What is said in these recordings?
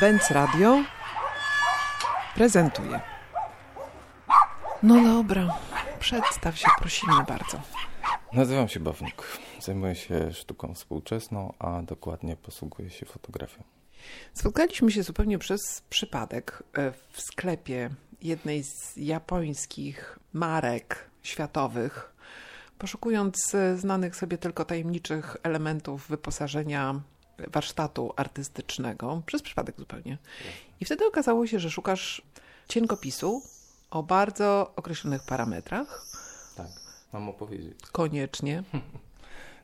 Benz Radio prezentuje. No dobra, przedstaw się, prosimy bardzo. Nazywam się Bawnuk. Zajmuję się sztuką współczesną, a dokładnie posługuję się fotografią. Spotkaliśmy się zupełnie przez przypadek e, w sklepie jednej z japońskich marek światowych, poszukując e, znanych sobie tylko tajemniczych elementów wyposażenia warsztatu artystycznego, przez przypadek zupełnie. I wtedy okazało się, że szukasz cienkopisu o bardzo określonych parametrach. Tak, mam opowiedzieć. Koniecznie.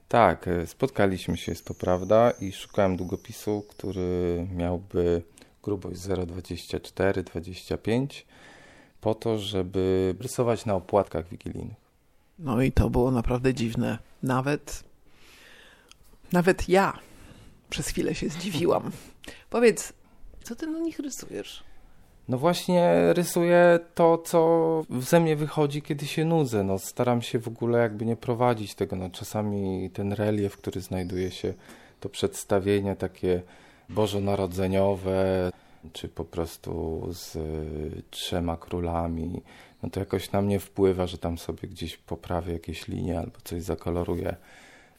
Tak, e, spotkaliśmy się, jest to prawda, i szukałem długopisu, który miałby grubość 0,24-25 po to, żeby rysować na opłatkach wigilijnych. No i to było naprawdę dziwne. Nawet, nawet ja przez chwilę się zdziwiłam. Powiedz, co ty na nich rysujesz? No właśnie rysuję to, co ze mnie wychodzi, kiedy się nudzę. No, staram się w ogóle jakby nie prowadzić tego. No, czasami ten relief, który znajduje się, to przedstawienie takie bożonarodzeniowe, czy po prostu z y, trzema królami, no to jakoś na mnie wpływa, że tam sobie gdzieś poprawię jakieś linie albo coś zakoloruję.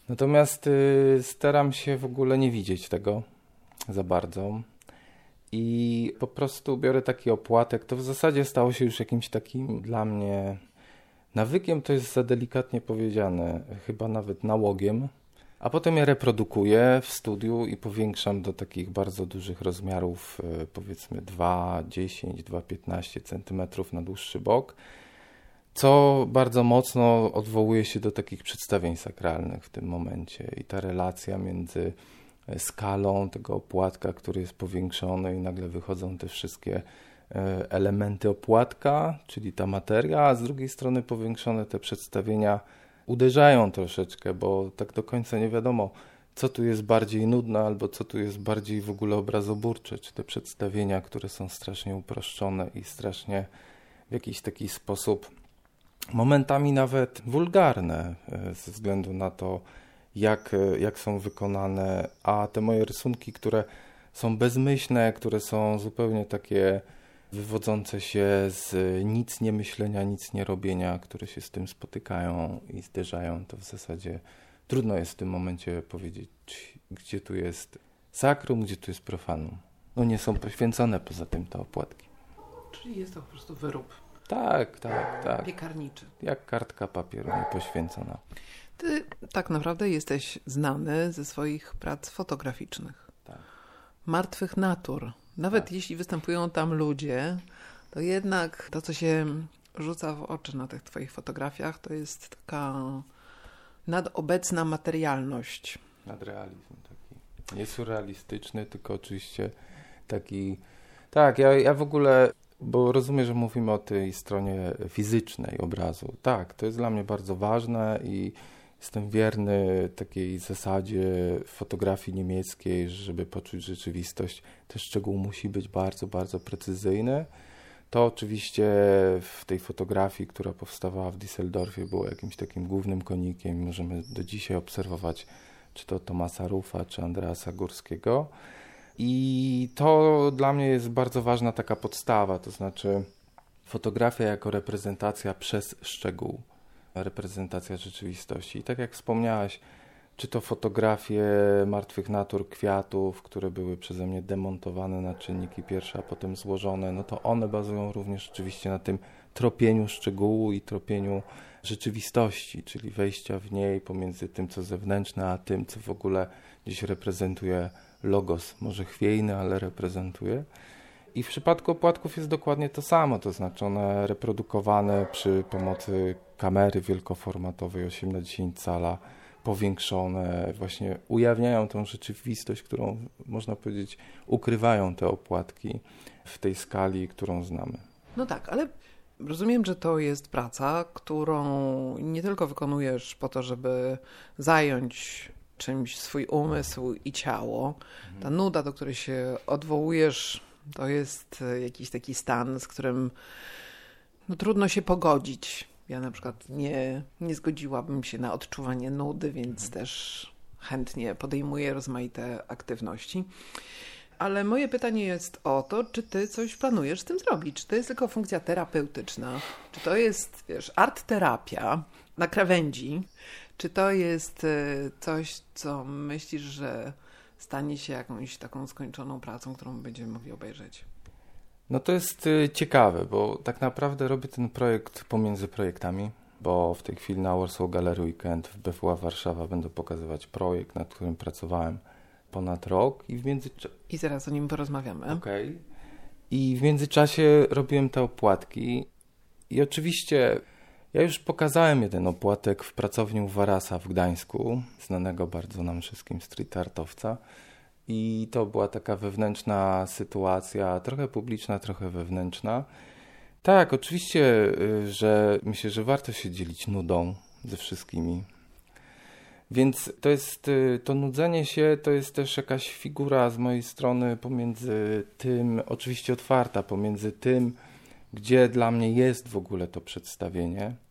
Natomiast y, staram się w ogóle nie widzieć tego za bardzo i po prostu biorę taki opłatek. To w zasadzie stało się już jakimś takim dla mnie nawykiem, to jest za delikatnie powiedziane, chyba nawet nałogiem. A potem je reprodukuję w studiu i powiększam do takich bardzo dużych rozmiarów, y, powiedzmy 2,10, 2,15 cm na dłuższy bok co bardzo mocno odwołuje się do takich przedstawień sakralnych w tym momencie. I ta relacja między e, skalą tego opłatka, który jest powiększony i nagle wychodzą te wszystkie e, elementy opłatka, czyli ta materia, a z drugiej strony powiększone te przedstawienia uderzają troszeczkę, bo tak do końca nie wiadomo, co tu jest bardziej nudne, albo co tu jest bardziej w ogóle obrazoburcze, czy te przedstawienia, które są strasznie uproszczone i strasznie w jakiś taki sposób momentami nawet wulgarne e, ze względu na to, jak, e, jak są wykonane, a te moje rysunki, które są bezmyślne, które są zupełnie takie wywodzące się z nic nie myślenia, nic nie robienia, które się z tym spotykają i zderzają, to w zasadzie trudno jest w tym momencie powiedzieć, gdzie tu jest sakrum, gdzie tu jest profanum. No nie są poświęcone poza tym te opłatki. Czyli jest to po prostu wyrób tak, tak, tak. Piekarniczy. Jak kartka papieru niepoświęcona. Ty tak naprawdę jesteś znany ze swoich prac fotograficznych. Tak. Martwych natur. Nawet tak. jeśli występują tam ludzie, to jednak to, co się rzuca w oczy na tych twoich fotografiach, to jest taka nadobecna materialność. Nadrealizm taki. Nie surrealistyczny, tylko oczywiście taki... Tak, ja, ja w ogóle bo rozumiem, że mówimy o tej stronie fizycznej obrazu. Tak, to jest dla mnie bardzo ważne i jestem wierny takiej zasadzie fotografii niemieckiej, żeby poczuć rzeczywistość. Ten szczegół musi być bardzo, bardzo precyzyjny. To oczywiście w tej fotografii, która powstawała w Düsseldorfie, było jakimś takim głównym konikiem. Możemy do dzisiaj obserwować czy to Tomasa Rufa, czy Andreasa Górskiego. I to dla mnie jest bardzo ważna taka podstawa, to znaczy fotografia jako reprezentacja przez szczegół, reprezentacja rzeczywistości. I tak jak wspomniałaś, czy to fotografie martwych natur, kwiatów, które były przeze mnie demontowane na czynniki pierwsze, a potem złożone, no to one bazują również oczywiście na tym tropieniu szczegółu i tropieniu rzeczywistości, czyli wejścia w niej pomiędzy tym, co zewnętrzne, a tym, co w ogóle dziś reprezentuje logos, może chwiejny, ale reprezentuje. I w przypadku opłatków jest dokładnie to samo, to znaczy one reprodukowane przy pomocy kamery wielkoformatowej 8 na 10 cala, powiększone, właśnie ujawniają tą rzeczywistość, którą można powiedzieć ukrywają te opłatki w tej skali, którą znamy. No tak, ale rozumiem, że to jest praca, którą nie tylko wykonujesz po to, żeby zająć czymś swój umysł i ciało. Ta nuda, do której się odwołujesz, to jest e, jakiś taki stan, z którym no, trudno się pogodzić. Ja na przykład nie, nie zgodziłabym się na odczuwanie nudy, więc mhm. też chętnie podejmuję rozmaite aktywności. Ale moje pytanie jest o to, czy ty coś planujesz z tym zrobić? Czy to jest tylko funkcja terapeutyczna? Czy to jest, wiesz, art terapia na krawędzi? Czy to jest y, coś, co myślisz, że stanie się jakąś taką skończoną pracą, którą będziemy mogli obejrzeć? No to jest y, ciekawe, bo tak naprawdę robię ten projekt pomiędzy projektami, bo w tej chwili na Warsaw Gallery Weekend w BWA Warszawa będę pokazywać projekt, nad którym pracowałem ponad rok i w międzyczasie... I zaraz o nim porozmawiamy. Okej. Okay. I w międzyczasie robiłem te opłatki i oczywiście ja już pokazałem jeden opłatek w pracowni Warasa w Gdańsku, znanego bardzo nam wszystkim street artowca. I to była taka wewnętrzna sytuacja, trochę publiczna, trochę wewnętrzna. Tak, oczywiście, y, że myślę, że warto się dzielić nudą ze wszystkimi. Więc to jest, y, to nudzenie się to jest też jakaś figura z mojej strony pomiędzy tym, oczywiście otwarta, pomiędzy tym, gdzie dla mnie jest w ogóle to przedstawienie,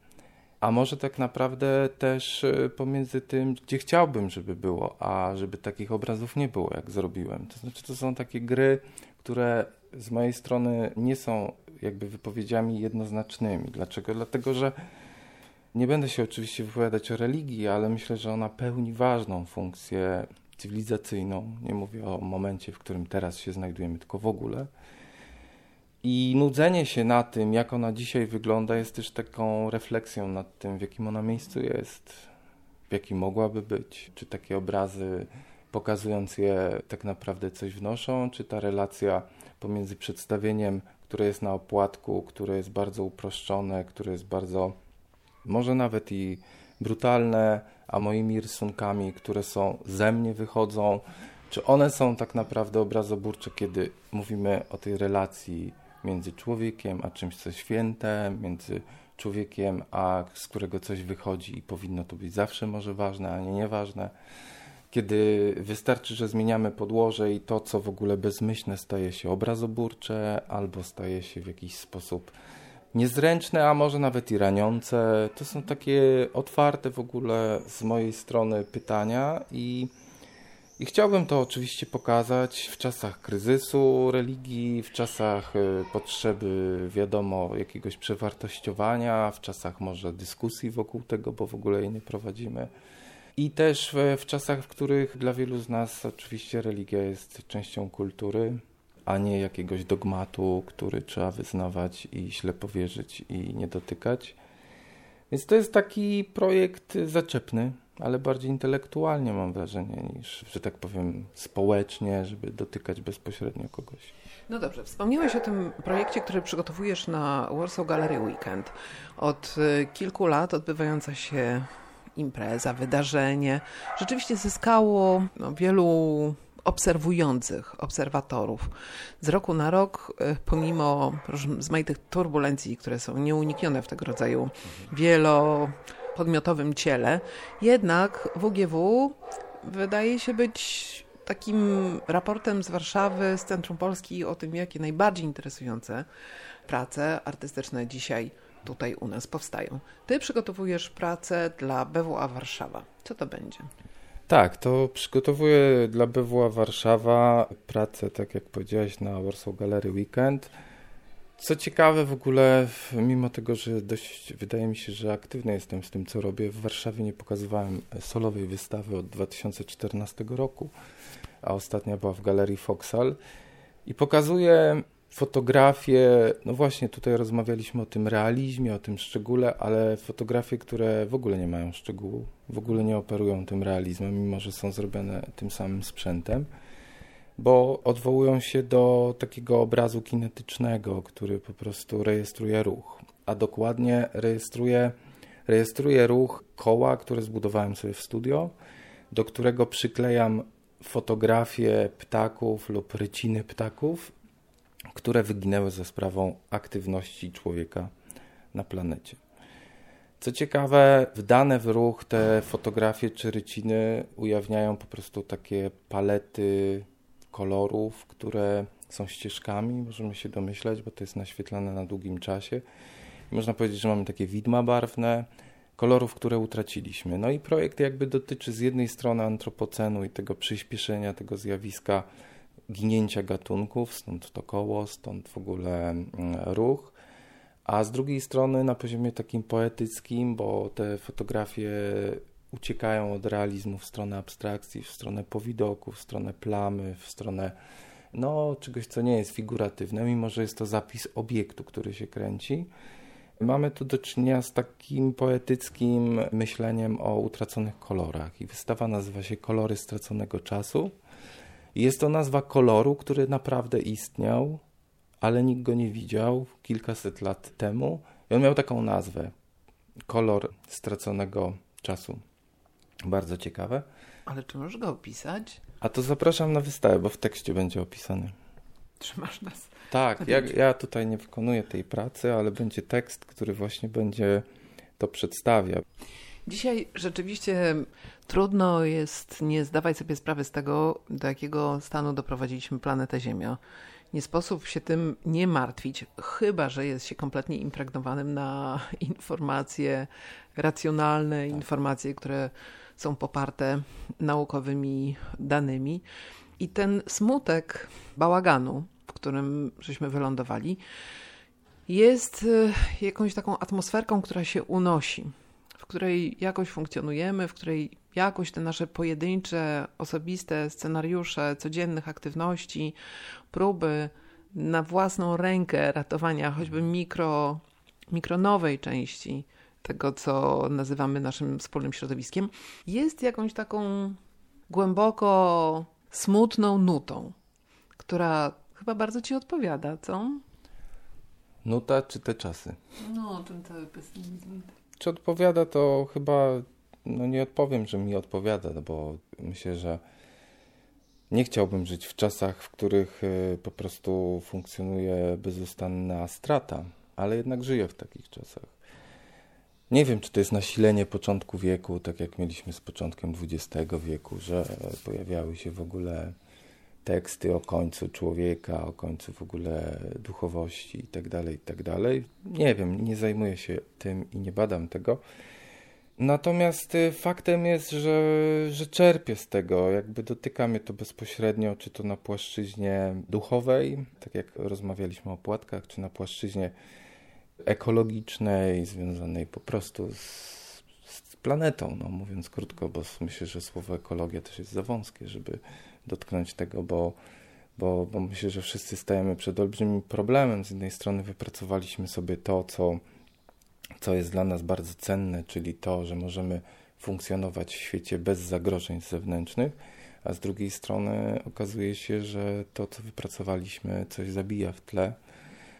a może tak naprawdę też e, pomiędzy tym, gdzie chciałbym, żeby było, a żeby takich obrazów nie było, jak zrobiłem. To znaczy, to są takie gry, które z mojej strony nie są jakby wypowiedziami jednoznacznymi. Dlaczego? Dlatego, że nie będę się oczywiście wypowiadać o religii, ale myślę, że ona pełni ważną funkcję cywilizacyjną. Nie mówię o momencie, w którym teraz się znajdujemy, tylko w ogóle. I nudzenie się na tym, jak ona dzisiaj wygląda, jest też taką refleksją nad tym, w jakim ona miejscu jest, w jakim mogłaby być. Czy takie obrazy, pokazując je, tak naprawdę coś wnoszą, czy ta relacja pomiędzy przedstawieniem, które jest na opłatku, które jest bardzo uproszczone, które jest bardzo, może nawet i brutalne, a moimi rysunkami, które są ze mnie wychodzą, czy one są tak naprawdę obrazoburcze, kiedy mówimy o tej relacji między człowiekiem a czymś, co święte, między człowiekiem, a z którego coś wychodzi i powinno to być zawsze może ważne, a nie nieważne. Kiedy wystarczy, że zmieniamy podłoże i to, co w ogóle bezmyślne, staje się obrazoburcze albo staje się w jakiś sposób niezręczne, a może nawet i raniące. To są takie otwarte w ogóle z mojej strony pytania i i chciałbym to oczywiście pokazać w czasach kryzysu religii, w czasach y, potrzeby, wiadomo, jakiegoś przewartościowania, w czasach może dyskusji wokół tego, bo w ogóle jej nie prowadzimy. I też w czasach, w których dla wielu z nas oczywiście religia jest częścią kultury, a nie jakiegoś dogmatu, który trzeba wyznawać i ślepo wierzyć i nie dotykać. Więc to jest taki projekt zaczepny, ale bardziej intelektualnie mam wrażenie niż, że tak powiem, społecznie, żeby dotykać bezpośrednio kogoś. No dobrze, wspomniałeś o tym projekcie, który przygotowujesz na Warsaw Gallery Weekend. Od y, kilku lat odbywająca się impreza, wydarzenie, rzeczywiście zyskało no, wielu obserwujących, obserwatorów. Z roku na rok, y, pomimo rozmaitych turbulencji, które są nieuniknione w tego rodzaju wielo podmiotowym ciele. Jednak WGW wydaje się być takim raportem z Warszawy, z Centrum Polski o tym, jakie najbardziej interesujące prace artystyczne dzisiaj tutaj u nas powstają. Ty przygotowujesz pracę dla BWA Warszawa. Co to będzie? Tak, to przygotowuję dla BWA Warszawa pracę, tak jak powiedziałeś, na Warsaw Gallery Weekend. Co ciekawe w ogóle, mimo tego, że dość wydaje mi się, że aktywny jestem z tym, co robię, w Warszawie nie pokazywałem solowej wystawy od 2014 roku, a ostatnia była w Galerii Foxal i pokazuję fotografie, no właśnie tutaj rozmawialiśmy o tym realizmie, o tym szczególe, ale fotografie, które w ogóle nie mają szczegółu, w ogóle nie operują tym realizmem, mimo że są zrobione tym samym sprzętem bo odwołują się do takiego obrazu kinetycznego, który po prostu rejestruje ruch, a dokładnie rejestruje, rejestruje ruch koła, które zbudowałem sobie w studio, do którego przyklejam fotografie ptaków lub ryciny ptaków, które wyginęły za sprawą aktywności człowieka na planecie. Co ciekawe, wdane w ruch te fotografie czy ryciny ujawniają po prostu takie palety kolorów, które są ścieżkami, możemy się domyślać, bo to jest naświetlane na długim czasie. Można powiedzieć, że mamy takie widma barwne, kolorów, które utraciliśmy. No i projekt jakby dotyczy z jednej strony antropocenu i tego przyspieszenia tego zjawiska ginięcia gatunków, stąd to koło, stąd w ogóle mm, ruch. A z drugiej strony na poziomie takim poetyckim, bo te fotografie uciekają od realizmu w stronę abstrakcji, w stronę powidoku, w stronę plamy, w stronę no, czegoś, co nie jest figuratywne, mimo że jest to zapis obiektu, który się kręci. Mamy tu do czynienia z takim poetyckim myśleniem o utraconych kolorach i wystawa nazywa się Kolory straconego czasu. Jest to nazwa koloru, który naprawdę istniał, ale nikt go nie widział kilkaset lat temu. I on miał taką nazwę: Kolor straconego czasu. Bardzo ciekawe. Ale czy możesz go opisać? A to zapraszam na wystawę, bo w tekście będzie opisany. Trzymasz nas. Tak, ja, ja tutaj nie wykonuję tej pracy, ale będzie tekst, który właśnie będzie to przedstawia. Dzisiaj rzeczywiście trudno jest nie zdawać sobie sprawy z tego, do jakiego stanu doprowadziliśmy planetę Ziemia. Nie sposób się tym nie martwić, chyba że jest się kompletnie impregnowanym na informacje racjonalne, tak. informacje, które są poparte naukowymi danymi. I ten smutek bałaganu, w którym żeśmy wylądowali, jest y, jakąś taką atmosferką, która się unosi, w której jakoś funkcjonujemy, w której jakoś te nasze pojedyncze, osobiste scenariusze codziennych aktywności, próby na własną rękę ratowania choćby mikro, mikronowej części tego, co nazywamy naszym wspólnym środowiskiem, jest jakąś taką głęboko smutną nutą, która chyba bardzo ci odpowiada, co? Nuta czy te czasy? No, ten cały pesymizm. Czy odpowiada, to chyba no nie odpowiem, że mi odpowiada, no bo myślę, że nie chciałbym żyć w czasach, w których y, po prostu funkcjonuje bezustanna strata, ale jednak żyję w takich czasach. Nie wiem, czy to jest nasilenie początku wieku, tak jak mieliśmy z początkiem XX wieku, że pojawiały się w ogóle teksty o końcu człowieka, o końcu w ogóle duchowości itd., tak itd. Tak nie wiem, nie zajmuję się tym i nie badam tego. Natomiast y, faktem jest, że, że czerpię z tego, jakby dotyka mnie to bezpośrednio, czy to na płaszczyźnie duchowej, tak jak rozmawialiśmy o płatkach, czy na płaszczyźnie ekologicznej, związanej po prostu z, z planetą, no mówiąc krótko, bo myślę, że słowo ekologia też jest za wąskie, żeby dotknąć tego, bo, bo, bo myślę, że wszyscy stajemy przed olbrzymim problemem. Z jednej strony wypracowaliśmy sobie to, co, co jest dla nas bardzo cenne, czyli to, że możemy funkcjonować w świecie bez zagrożeń zewnętrznych, a z drugiej strony okazuje się, że to, co wypracowaliśmy, coś zabija w tle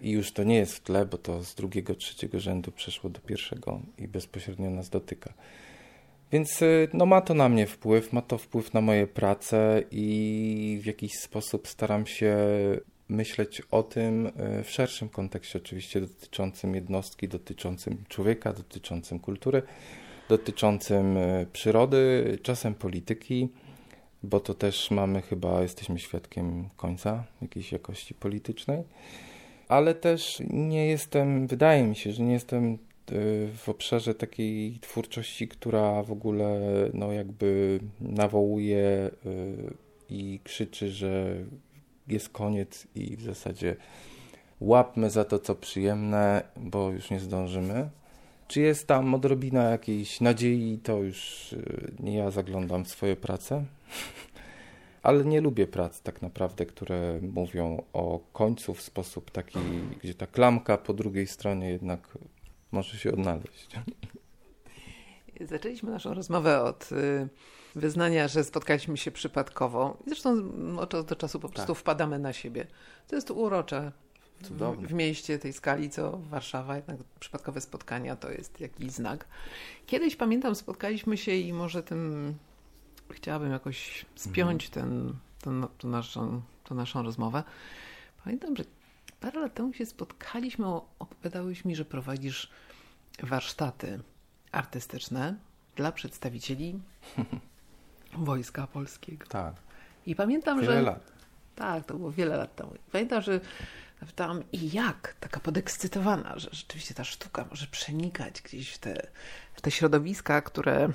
i już to nie jest w tle, bo to z drugiego, trzeciego rzędu przeszło do pierwszego i bezpośrednio nas dotyka. Więc y, no, ma to na mnie wpływ, ma to wpływ na moje prace i w jakiś sposób staram się myśleć o tym y, w szerszym kontekście, oczywiście dotyczącym jednostki, dotyczącym człowieka, dotyczącym kultury, dotyczącym y, przyrody, czasem polityki, bo to też mamy chyba, jesteśmy świadkiem końca jakiejś jakości politycznej ale też nie jestem, wydaje mi się, że nie jestem e, w obszarze takiej twórczości, która w ogóle no jakby nawołuje e, i krzyczy, że jest koniec i w zasadzie łapmy za to, co przyjemne, bo już nie zdążymy. Czy jest tam odrobina jakiejś nadziei, to już nie ja zaglądam w swoje prace ale nie lubię prac tak naprawdę, które mówią o końcu w sposób taki, gdzie ta klamka po drugiej stronie jednak może się odnaleźć. Zaczęliśmy naszą rozmowę od y, wyznania, że spotkaliśmy się przypadkowo. Zresztą od czasu do czasu po prostu tak. wpadamy na siebie. To jest urocze. W, w, mieście tej skali, co Warszawa, jednak przypadkowe spotkania to jest jakiś znak. Kiedyś pamiętam, spotkaliśmy się i może tym chciałabym jakoś spiąć mhm. ten, ten, tą, naszą, tą naszą rozmowę. Pamiętam, że parę lat temu się spotkaliśmy, opowiadałeś mi, że prowadzisz warsztaty artystyczne dla przedstawicieli Wojska Polskiego. Tak. I pamiętam, wiele że... lat. Tak, to było wiele lat temu. Pamiętam, że pytałam i jak, taka podekscytowana, że rzeczywiście ta sztuka może przenikać gdzieś w te, w te środowiska, które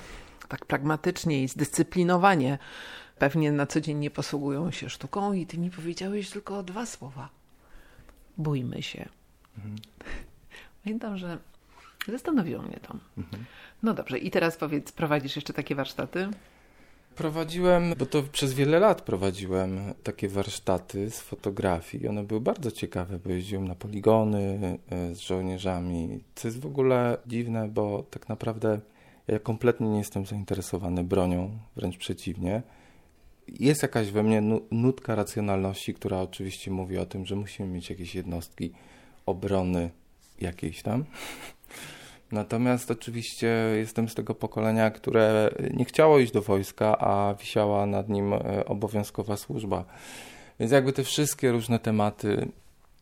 tak pragmatycznie i zdyscyplinowanie pewnie na co dzień nie posługują się sztuką i ty mi powiedziałeś tylko dwa słowa. Bójmy się. Mhm. Pamiętam, że zastanowiło mnie to. Mhm. No dobrze, i teraz powiedz, prowadzisz jeszcze takie warsztaty? Prowadziłem, bo to przez wiele lat prowadziłem takie warsztaty z fotografii. One były bardzo ciekawe, bo jeździłem na poligony e, z żołnierzami, co jest w ogóle dziwne, bo tak naprawdę ja kompletnie nie jestem zainteresowany bronią, wręcz przeciwnie. Jest jakaś we mnie nutka racjonalności, która oczywiście mówi o tym, że musimy mieć jakieś jednostki obrony jakiejś tam. Natomiast oczywiście jestem z tego pokolenia, które nie chciało iść do wojska, a wisiała nad nim e, obowiązkowa służba. Więc jakby te wszystkie różne tematy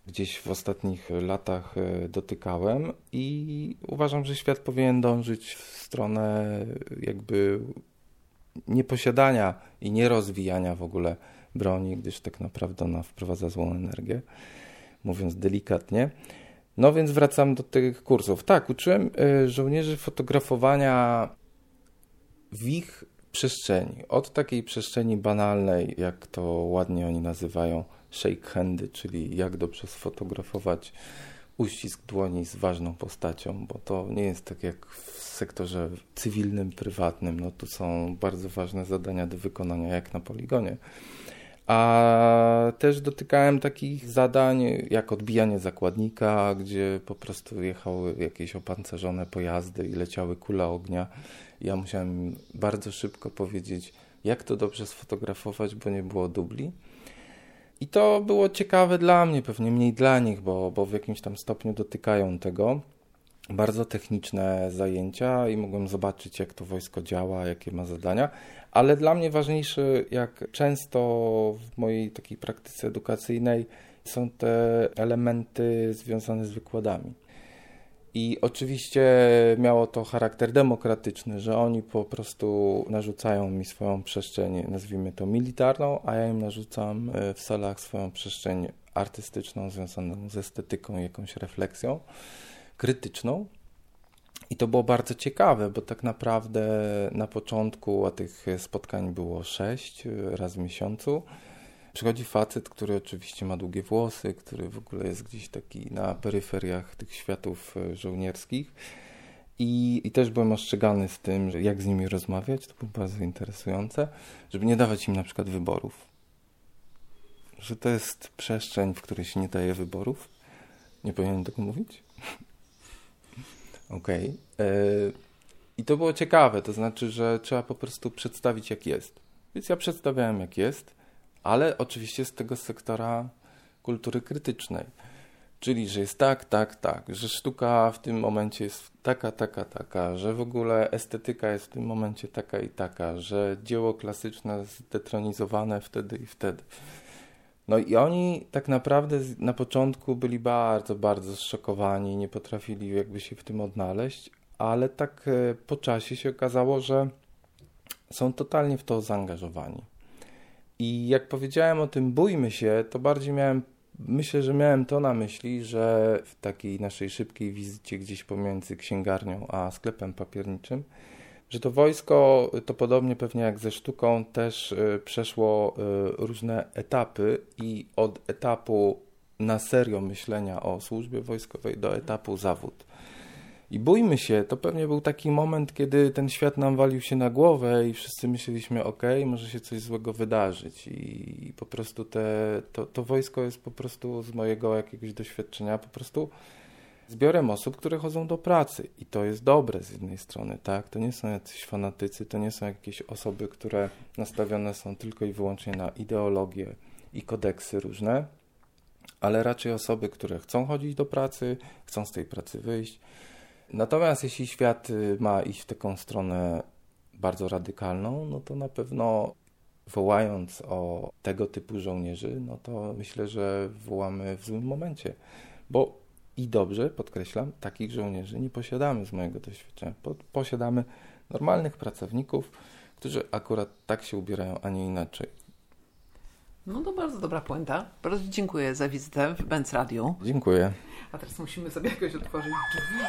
gdzieś w ostatnich latach e, dotykałem i uważam, że świat powinien dążyć w stronę jakby nieposiadania i nierozwijania w ogóle broni, gdyż tak naprawdę ona wprowadza złą energię, mówiąc delikatnie. No więc wracam do tych kursów. Tak, uczyłem y, żołnierzy fotografowania w ich przestrzeni. Od takiej przestrzeni banalnej, jak to ładnie oni nazywają, shake handy, czyli jak dobrze sfotografować uścisk dłoni z ważną postacią, bo to nie jest tak jak w sektorze cywilnym, prywatnym. No tu są bardzo ważne zadania do wykonania, jak na poligonie. A też dotykałem takich zadań jak odbijanie zakładnika, gdzie po prostu jechały jakieś opancerzone pojazdy i leciały kule ognia. Ja musiałem bardzo szybko powiedzieć, jak to dobrze sfotografować, bo nie było dubli. I to było ciekawe dla mnie, pewnie mniej dla nich, bo, bo w jakimś tam stopniu dotykają tego. Bardzo techniczne zajęcia i mogłem zobaczyć, jak to wojsko działa, jakie ma zadania, ale dla mnie ważniejsze, jak często w mojej takiej praktyce edukacyjnej są te elementy związane z wykładami. I oczywiście miało to charakter demokratyczny, że oni po prostu narzucają mi swoją przestrzeń, nazwijmy to militarną, a ja im narzucam e, w salach swoją przestrzeń artystyczną, związaną z estetyką, jakąś refleksją krytyczną. I to było bardzo ciekawe, bo tak naprawdę na początku, a tych spotkań było sześć e, raz w miesiącu, przychodzi facet, który oczywiście ma długie włosy, który w ogóle jest gdzieś taki na peryferiach tych światów e, żołnierskich. I, I też byłem ostrzegany z tym, że jak z nimi rozmawiać, to było bardzo interesujące, żeby nie dawać im na przykład wyborów. Że to jest przestrzeń, w której się nie daje wyborów. Nie powinienem tego mówić? Okej. Okay. E, I to było ciekawe, to znaczy, że trzeba po prostu przedstawić jak jest. Więc ja przedstawiałem jak jest, ale oczywiście z tego sektora kultury krytycznej. Czyli, że jest tak, tak, tak, że sztuka w tym momencie jest taka, taka, taka, że w ogóle estetyka jest w tym momencie taka i taka, że dzieło klasyczne zdetronizowane wtedy i wtedy. No i oni tak naprawdę na początku byli bardzo, bardzo zszokowani, nie potrafili jakby się w tym odnaleźć, ale tak e, po czasie się okazało, że są totalnie w to zaangażowani. I jak powiedziałem o tym bójmy się, to bardziej miałem, myślę, że miałem to na myśli, że w takiej naszej szybkiej wizycie gdzieś pomiędzy księgarnią a sklepem papierniczym, że to wojsko, to podobnie pewnie jak ze sztuką, też y, przeszło y, różne etapy i od etapu na serio myślenia o służbie wojskowej do etapu zawód. I bójmy się, to pewnie był taki moment, kiedy ten świat nam walił się na głowę i wszyscy myśleliśmy, ok, może się coś złego wydarzyć. I po prostu te, to, to wojsko jest po prostu z mojego jakiegoś doświadczenia po prostu zbiorem osób, które chodzą do pracy. I to jest dobre z jednej strony, tak? To nie są jacyś fanatycy, to nie są jakieś osoby, które nastawione są tylko i wyłącznie na ideologię i kodeksy różne, ale raczej osoby, które chcą chodzić do pracy, chcą z tej pracy wyjść. Natomiast jeśli świat y, ma iść w taką stronę bardzo radykalną, no to na pewno wołając o tego typu żołnierzy, no to myślę, że wołamy w złym momencie. Bo i dobrze, podkreślam, takich żołnierzy nie posiadamy z mojego doświadczenia. posiadamy normalnych pracowników, którzy akurat tak się ubierają, a nie inaczej. No to bardzo dobra puenta. Bardzo dziękuję za wizytę w Benz Radio. Dziękuję. A teraz musimy sobie jakoś otworzyć drzwi.